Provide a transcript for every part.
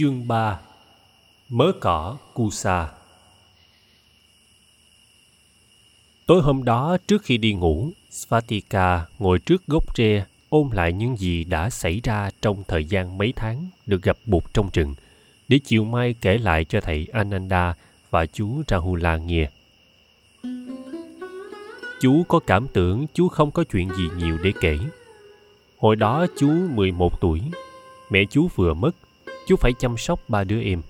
Chương 3 Mớ cỏ Kusa Tối hôm đó trước khi đi ngủ, Svatika ngồi trước gốc tre ôm lại những gì đã xảy ra trong thời gian mấy tháng được gặp bụt trong rừng để chiều mai kể lại cho thầy Ananda và chú Rahula nghe. Chú có cảm tưởng chú không có chuyện gì nhiều để kể. Hồi đó chú 11 tuổi, mẹ chú vừa mất chú phải chăm sóc ba đứa em.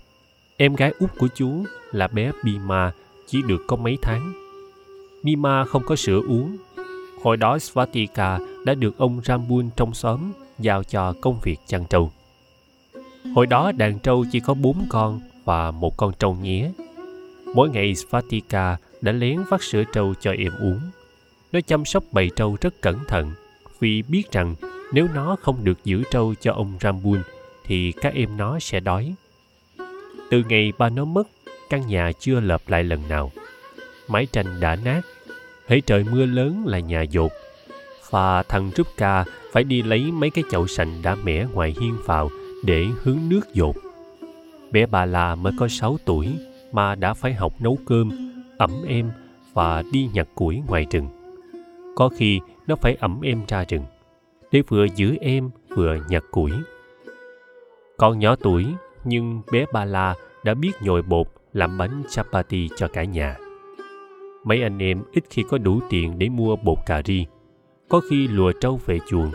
Em gái út của chú là bé Bima, chỉ được có mấy tháng. Bima không có sữa uống. Hồi đó Svatika đã được ông Rambun trong xóm giao cho công việc chăn trâu. Hồi đó đàn trâu chỉ có bốn con và một con trâu nhé. Mỗi ngày Svatika đã lén vắt sữa trâu cho em uống. Nó chăm sóc bầy trâu rất cẩn thận, vì biết rằng nếu nó không được giữ trâu cho ông Rambun thì các em nó sẽ đói. Từ ngày ba nó mất, căn nhà chưa lợp lại lần nào. Mái tranh đã nát, hễ trời mưa lớn là nhà dột. Và thằng Rupka phải đi lấy mấy cái chậu sành đã mẻ ngoài hiên vào để hướng nước dột. Bé bà là mới có 6 tuổi mà đã phải học nấu cơm, ẩm em và đi nhặt củi ngoài rừng. Có khi nó phải ẩm em ra rừng để vừa giữ em vừa nhặt củi còn nhỏ tuổi, nhưng bé Ba La đã biết nhồi bột làm bánh chapati cho cả nhà. Mấy anh em ít khi có đủ tiền để mua bột cà ri. Có khi lùa trâu về chuồng,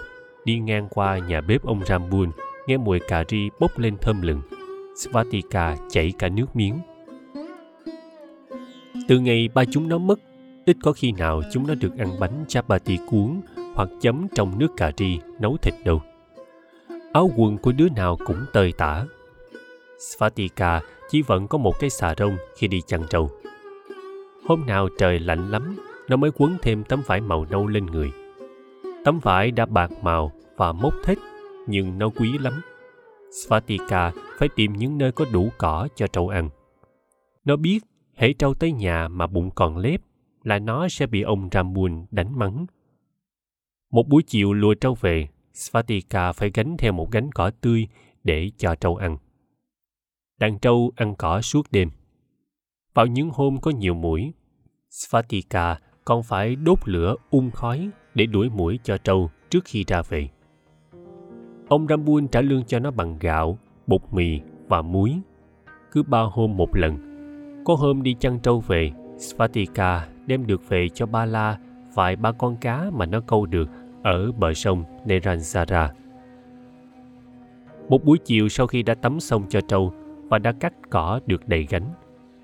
đi ngang qua nhà bếp ông Rambun, nghe mùi cà ri bốc lên thơm lừng. Svatika chảy cả nước miếng. Từ ngày ba chúng nó mất, ít có khi nào chúng nó được ăn bánh chapati cuốn hoặc chấm trong nước cà ri nấu thịt đâu áo quần của đứa nào cũng tơi tả. Svatika chỉ vẫn có một cái xà rông khi đi chăn trâu. Hôm nào trời lạnh lắm, nó mới quấn thêm tấm vải màu nâu lên người. Tấm vải đã bạc màu và mốc thích, nhưng nó quý lắm. Svatika phải tìm những nơi có đủ cỏ cho trâu ăn. Nó biết, hễ trâu tới nhà mà bụng còn lép, là nó sẽ bị ông Ramun đánh mắng. Một buổi chiều lùa trâu về, Svatika phải gánh theo một gánh cỏ tươi để cho trâu ăn. Đàn trâu ăn cỏ suốt đêm. Vào những hôm có nhiều mũi, Svatika còn phải đốt lửa ung khói để đuổi mũi cho trâu trước khi ra về. Ông Rambun trả lương cho nó bằng gạo, bột mì và muối. Cứ ba hôm một lần. Có hôm đi chăn trâu về, Svatika đem được về cho ba la vài ba con cá mà nó câu được ở bờ sông Neransara. Một buổi chiều sau khi đã tắm xong cho trâu và đã cắt cỏ được đầy gánh,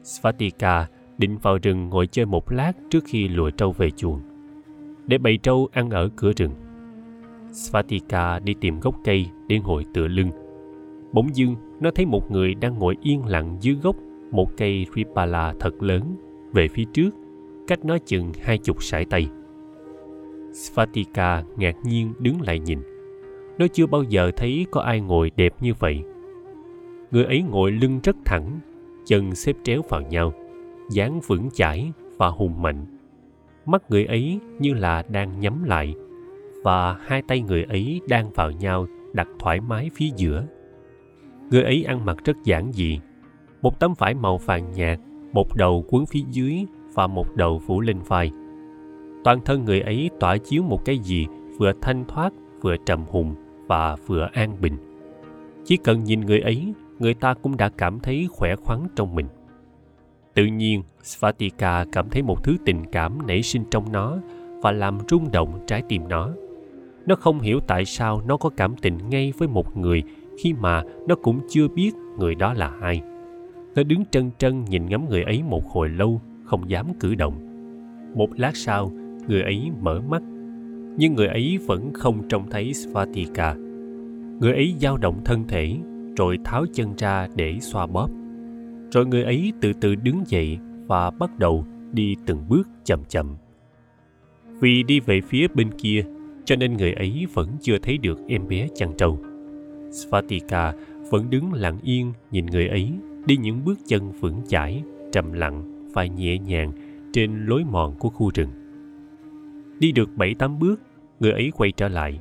Svatika định vào rừng ngồi chơi một lát trước khi lùa trâu về chuồng. Để bầy trâu ăn ở cửa rừng. Svatika đi tìm gốc cây để ngồi tựa lưng. Bỗng dưng, nó thấy một người đang ngồi yên lặng dưới gốc một cây Ripala thật lớn về phía trước, cách nó chừng hai chục sải tay. Svatika ngạc nhiên đứng lại nhìn. Nó chưa bao giờ thấy có ai ngồi đẹp như vậy. Người ấy ngồi lưng rất thẳng, chân xếp tréo vào nhau, dáng vững chãi và hùng mạnh. Mắt người ấy như là đang nhắm lại và hai tay người ấy đang vào nhau đặt thoải mái phía giữa. Người ấy ăn mặc rất giản dị, một tấm vải màu vàng nhạt, một đầu quấn phía dưới và một đầu phủ lên vai toàn thân người ấy tỏa chiếu một cái gì vừa thanh thoát, vừa trầm hùng và vừa an bình. Chỉ cần nhìn người ấy, người ta cũng đã cảm thấy khỏe khoắn trong mình. Tự nhiên svatika cảm thấy một thứ tình cảm nảy sinh trong nó và làm rung động trái tim nó. Nó không hiểu tại sao nó có cảm tình ngay với một người khi mà nó cũng chưa biết người đó là ai. Nó đứng trân trân nhìn ngắm người ấy một hồi lâu, không dám cử động. Một lát sau người ấy mở mắt nhưng người ấy vẫn không trông thấy Svatika. Người ấy dao động thân thể, rồi tháo chân ra để xoa bóp. Rồi người ấy từ từ đứng dậy và bắt đầu đi từng bước chậm chậm. Vì đi về phía bên kia, cho nên người ấy vẫn chưa thấy được em bé chăn trâu. Svatika vẫn đứng lặng yên nhìn người ấy đi những bước chân vững chãi, trầm lặng và nhẹ nhàng trên lối mòn của khu rừng. Đi được bảy tám bước, người ấy quay trở lại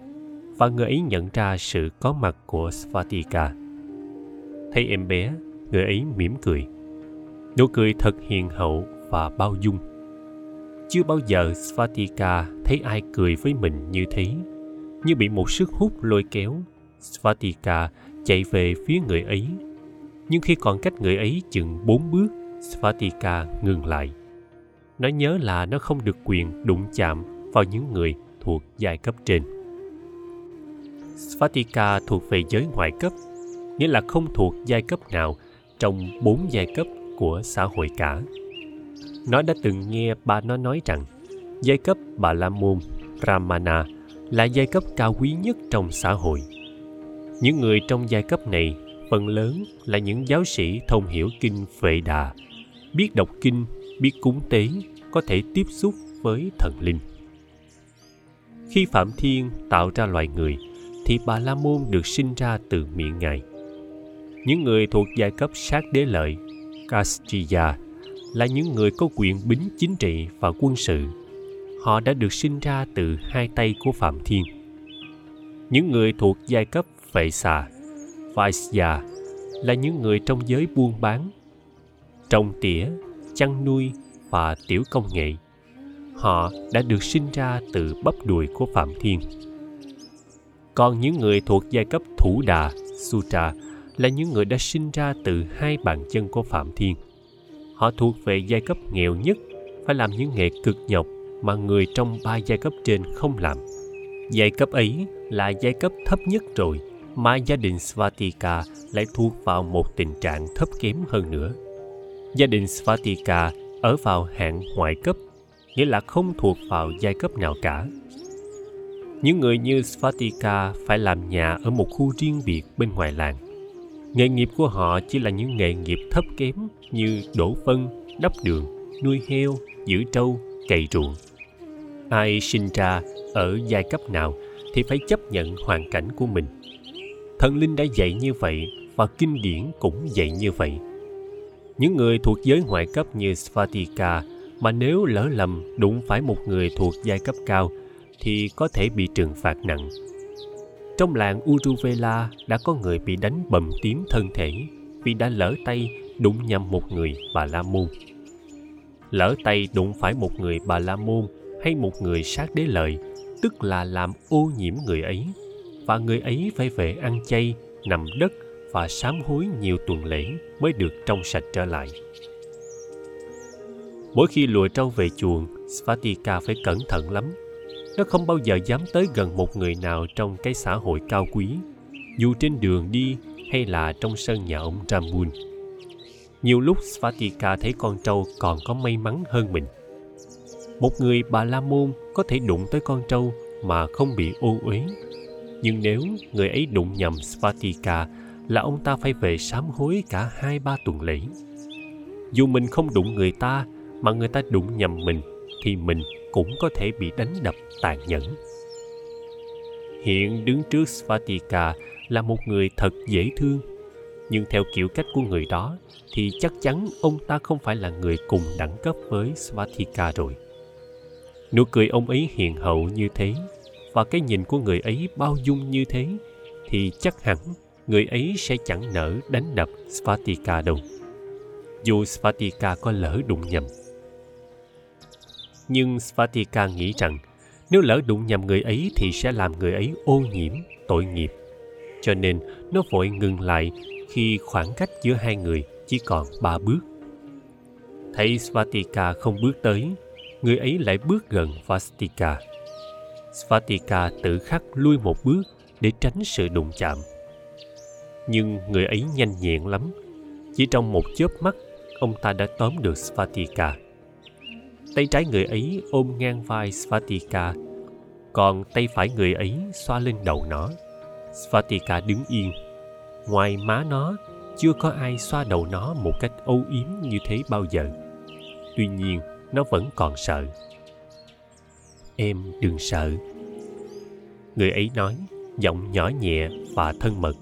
và người ấy nhận ra sự có mặt của Svatika. Thấy em bé, người ấy mỉm cười. Nụ cười thật hiền hậu và bao dung. Chưa bao giờ Svatika thấy ai cười với mình như thế. Như bị một sức hút lôi kéo, Svatika chạy về phía người ấy. Nhưng khi còn cách người ấy chừng bốn bước, Svatika ngừng lại. Nó nhớ là nó không được quyền đụng chạm vào những người thuộc giai cấp trên. Svatika thuộc về giới ngoại cấp, nghĩa là không thuộc giai cấp nào trong bốn giai cấp của xã hội cả. Nó đã từng nghe ba nó nói rằng giai cấp Bà La Môn, Ramana là giai cấp cao quý nhất trong xã hội. Những người trong giai cấp này phần lớn là những giáo sĩ thông hiểu kinh Vệ Đà, biết đọc kinh, biết cúng tế, có thể tiếp xúc với thần linh. Khi Phạm Thiên tạo ra loài người, thì Bà La Môn được sinh ra từ miệng Ngài. Những người thuộc giai cấp sát đế lợi, Kastriya, là những người có quyền bính chính trị và quân sự. Họ đã được sinh ra từ hai tay của Phạm Thiên. Những người thuộc giai cấp vệ xà, Vaisya, là những người trong giới buôn bán, trồng tỉa, chăn nuôi và tiểu công nghệ. Họ đã được sinh ra từ bắp đùi của Phạm Thiên. Còn những người thuộc giai cấp thủ đà, Sutra, là những người đã sinh ra từ hai bàn chân của Phạm Thiên. Họ thuộc về giai cấp nghèo nhất, phải làm những nghề cực nhọc mà người trong ba giai cấp trên không làm. Giai cấp ấy là giai cấp thấp nhất rồi, mà gia đình Svatika lại thuộc vào một tình trạng thấp kém hơn nữa. Gia đình Svatika ở vào hạng ngoại cấp, nghĩa là không thuộc vào giai cấp nào cả. Những người như Svatika phải làm nhà ở một khu riêng biệt bên ngoài làng. Nghề nghiệp của họ chỉ là những nghề nghiệp thấp kém như đổ phân, đắp đường, nuôi heo, giữ trâu, cày ruộng. Ai sinh ra ở giai cấp nào thì phải chấp nhận hoàn cảnh của mình. Thần linh đã dạy như vậy và kinh điển cũng dạy như vậy. Những người thuộc giới ngoại cấp như Svatika mà nếu lỡ lầm đụng phải một người thuộc giai cấp cao thì có thể bị trừng phạt nặng trong làng Uruvela đã có người bị đánh bầm tím thân thể vì đã lỡ tay đụng nhầm một người Bà La Môn. Lỡ tay đụng phải một người Bà La Môn hay một người sát đế lợi, tức là làm ô nhiễm người ấy, và người ấy phải về ăn chay, nằm đất và sám hối nhiều tuần lễ mới được trong sạch trở lại. Mỗi khi lùa trâu về chuồng, Svatika phải cẩn thận lắm nó không bao giờ dám tới gần một người nào trong cái xã hội cao quý dù trên đường đi hay là trong sân nhà ông Rambun. Nhiều lúc Svatika thấy con trâu còn có may mắn hơn mình. Một người bà La Môn có thể đụng tới con trâu mà không bị ô uế. Nhưng nếu người ấy đụng nhầm Svatika là ông ta phải về sám hối cả hai ba tuần lễ. Dù mình không đụng người ta mà người ta đụng nhầm mình thì mình cũng có thể bị đánh đập tàn nhẫn. Hiện đứng trước Svatika là một người thật dễ thương, nhưng theo kiểu cách của người đó thì chắc chắn ông ta không phải là người cùng đẳng cấp với Svatika rồi. Nụ cười ông ấy hiền hậu như thế và cái nhìn của người ấy bao dung như thế thì chắc hẳn người ấy sẽ chẳng nỡ đánh đập Svatika đâu. Dù Svatika có lỡ đụng nhầm nhưng Svatika nghĩ rằng nếu lỡ đụng nhầm người ấy thì sẽ làm người ấy ô nhiễm, tội nghiệp. Cho nên nó vội ngừng lại khi khoảng cách giữa hai người chỉ còn ba bước. Thấy Svatika không bước tới, người ấy lại bước gần Vastika. Svatika tự khắc lui một bước để tránh sự đụng chạm. Nhưng người ấy nhanh nhẹn lắm. Chỉ trong một chớp mắt, ông ta đã tóm được Svatika tay trái người ấy ôm ngang vai Svatika, còn tay phải người ấy xoa lên đầu nó. Svatika đứng yên. Ngoài má nó, chưa có ai xoa đầu nó một cách âu yếm như thế bao giờ. Tuy nhiên, nó vẫn còn sợ. Em đừng sợ. Người ấy nói, giọng nhỏ nhẹ và thân mật.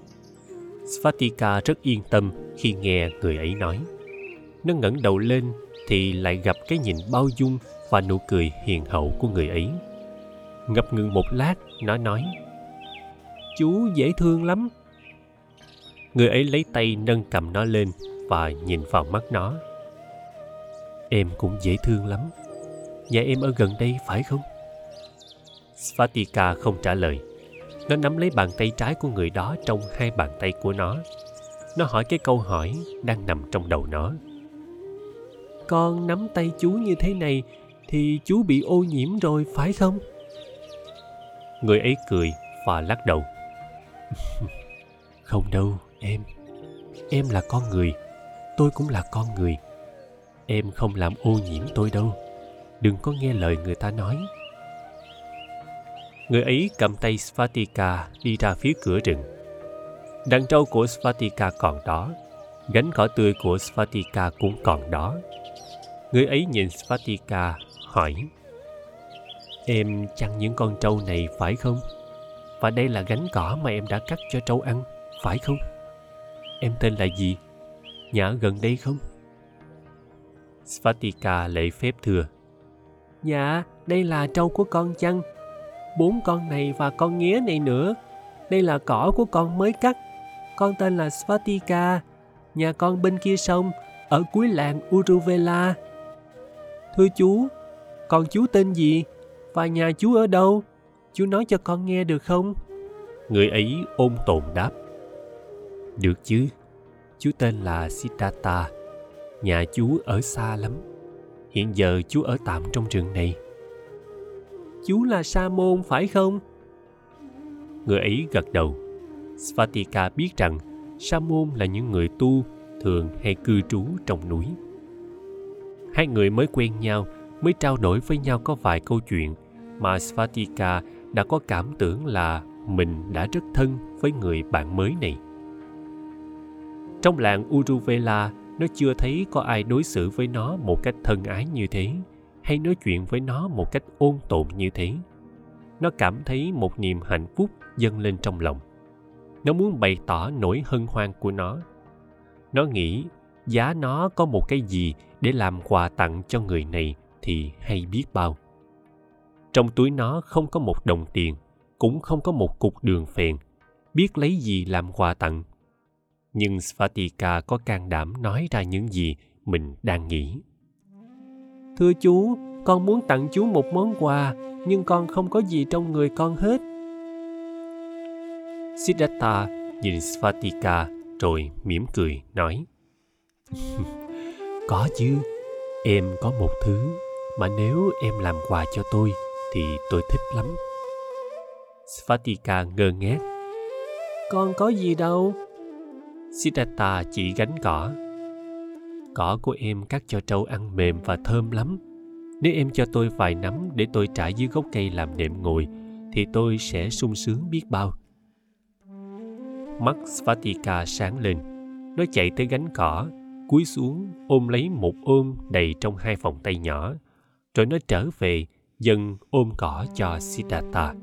Svatika rất yên tâm khi nghe người ấy nói. Nó ngẩng đầu lên thì lại gặp cái nhìn bao dung và nụ cười hiền hậu của người ấy. Ngập ngừng một lát, nó nói, chú dễ thương lắm. Người ấy lấy tay nâng cầm nó lên và nhìn vào mắt nó. Em cũng dễ thương lắm. Nhà em ở gần đây phải không? Svatika không trả lời. Nó nắm lấy bàn tay trái của người đó trong hai bàn tay của nó. Nó hỏi cái câu hỏi đang nằm trong đầu nó con nắm tay chú như thế này thì chú bị ô nhiễm rồi phải không? Người ấy cười và lắc đầu. Không đâu em. Em là con người. Tôi cũng là con người. Em không làm ô nhiễm tôi đâu. Đừng có nghe lời người ta nói. Người ấy cầm tay svatika đi ra phía cửa rừng. Đàn trâu của svatika còn đó gánh cỏ tươi của svatika cũng còn đó người ấy nhìn svatika hỏi, em chăn những con trâu này phải không? Và đây là gánh cỏ mà em đã cắt cho trâu ăn, phải không? Em tên là gì? Nhà ở gần đây không? Svatika lễ phép thưa dạ đây là trâu của con chăn. Bốn con này và con nghía này nữa. Đây là cỏ của con mới cắt. Con tên là svatika nhà con bên kia sông, ở cuối làng uruvela thưa chú còn chú tên gì và nhà chú ở đâu? Chú nói cho con nghe được không? Người ấy ôn tồn đáp. Được chứ chú tên là siddhartha nhà chú ở xa lắm. Hiện giờ chú ở tạm trong rừng này. Chú là sa môn phải không? Người ấy gật đầu. Svatika biết rằng sa môn là những người tu thường hay cư trú trong núi hai người mới quen nhau mới trao đổi với nhau có vài câu chuyện mà Svatika đã có cảm tưởng là mình đã rất thân với người bạn mới này. Trong làng Uruvela, nó chưa thấy có ai đối xử với nó một cách thân ái như thế, hay nói chuyện với nó một cách ôn tồn như thế. Nó cảm thấy một niềm hạnh phúc dâng lên trong lòng. Nó muốn bày tỏ nỗi hân hoan của nó. Nó nghĩ giá nó có một cái gì để làm quà tặng cho người này thì hay biết bao. Trong túi nó không có một đồng tiền, cũng không có một cục đường phèn, biết lấy gì làm quà tặng. Nhưng Svatika có can đảm nói ra những gì mình đang nghĩ. Thưa chú, con muốn tặng chú một món quà, nhưng con không có gì trong người con hết. Siddhartha nhìn Svatika rồi mỉm cười nói Có chứ, em có một thứ mà nếu em làm quà cho tôi thì tôi thích lắm. Svatika ngơ ngác. Con có gì đâu? Siddhartha chỉ gánh cỏ. Cỏ của em cắt cho trâu ăn mềm và thơm lắm. Nếu em cho tôi vài nắm để tôi trải dưới gốc cây làm nệm ngồi, thì tôi sẽ sung sướng biết bao. Mắt Svatika sáng lên. Nó chạy tới gánh cỏ, cúi xuống ôm lấy một ôm đầy trong hai vòng tay nhỏ. Rồi nó trở về dần ôm cỏ cho Siddhartha.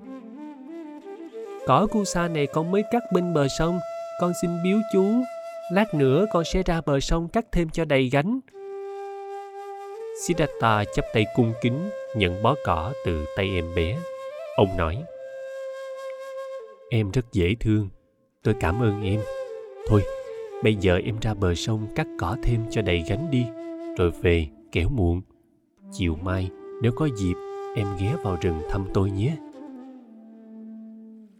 Cỏ Kusa này con mới cắt bên bờ sông, con xin biếu chú. Lát nữa con sẽ ra bờ sông cắt thêm cho đầy gánh. Siddhartha chắp tay cung kính nhận bó cỏ từ tay em bé. Ông nói, Em rất dễ thương, tôi cảm ơn em. Thôi, bây giờ em ra bờ sông cắt cỏ thêm cho đầy gánh đi, rồi về, kẻo muộn. Chiều mai, nếu có dịp, em ghé vào rừng thăm tôi nhé.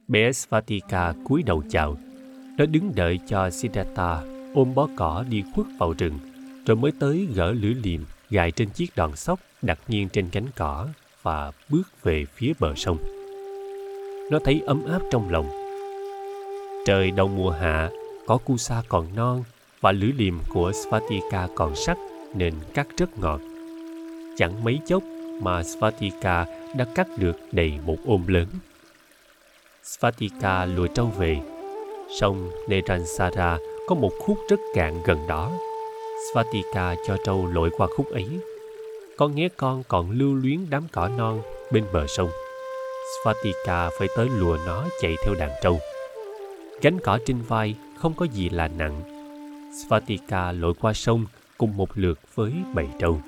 Bé Svatika cúi đầu chào. Nó đứng đợi cho Siddhartha ôm bó cỏ đi khuất vào rừng, rồi mới tới gỡ lưỡi liềm gài trên chiếc đòn sóc đặt nghiêng trên cánh cỏ và bước về phía bờ sông. Nó thấy ấm áp trong lòng. Trời đầu mùa hạ, có kusa còn non và lưỡi liềm của Svatika còn sắc nên cắt rất ngọt. Chẳng mấy chốc mà Svatika đã cắt được đầy một ôm lớn. Svatika lùi trâu về. Sông Neransara có một khúc rất cạn gần đó. Svatika cho trâu lội qua khúc ấy. Con nghe con còn lưu luyến đám cỏ non bên bờ sông. Svatika phải tới lùa nó chạy theo đàn trâu. Gánh cỏ trên vai không có gì là nặng. Svatika lội qua sông cùng một lượt với bầy trâu.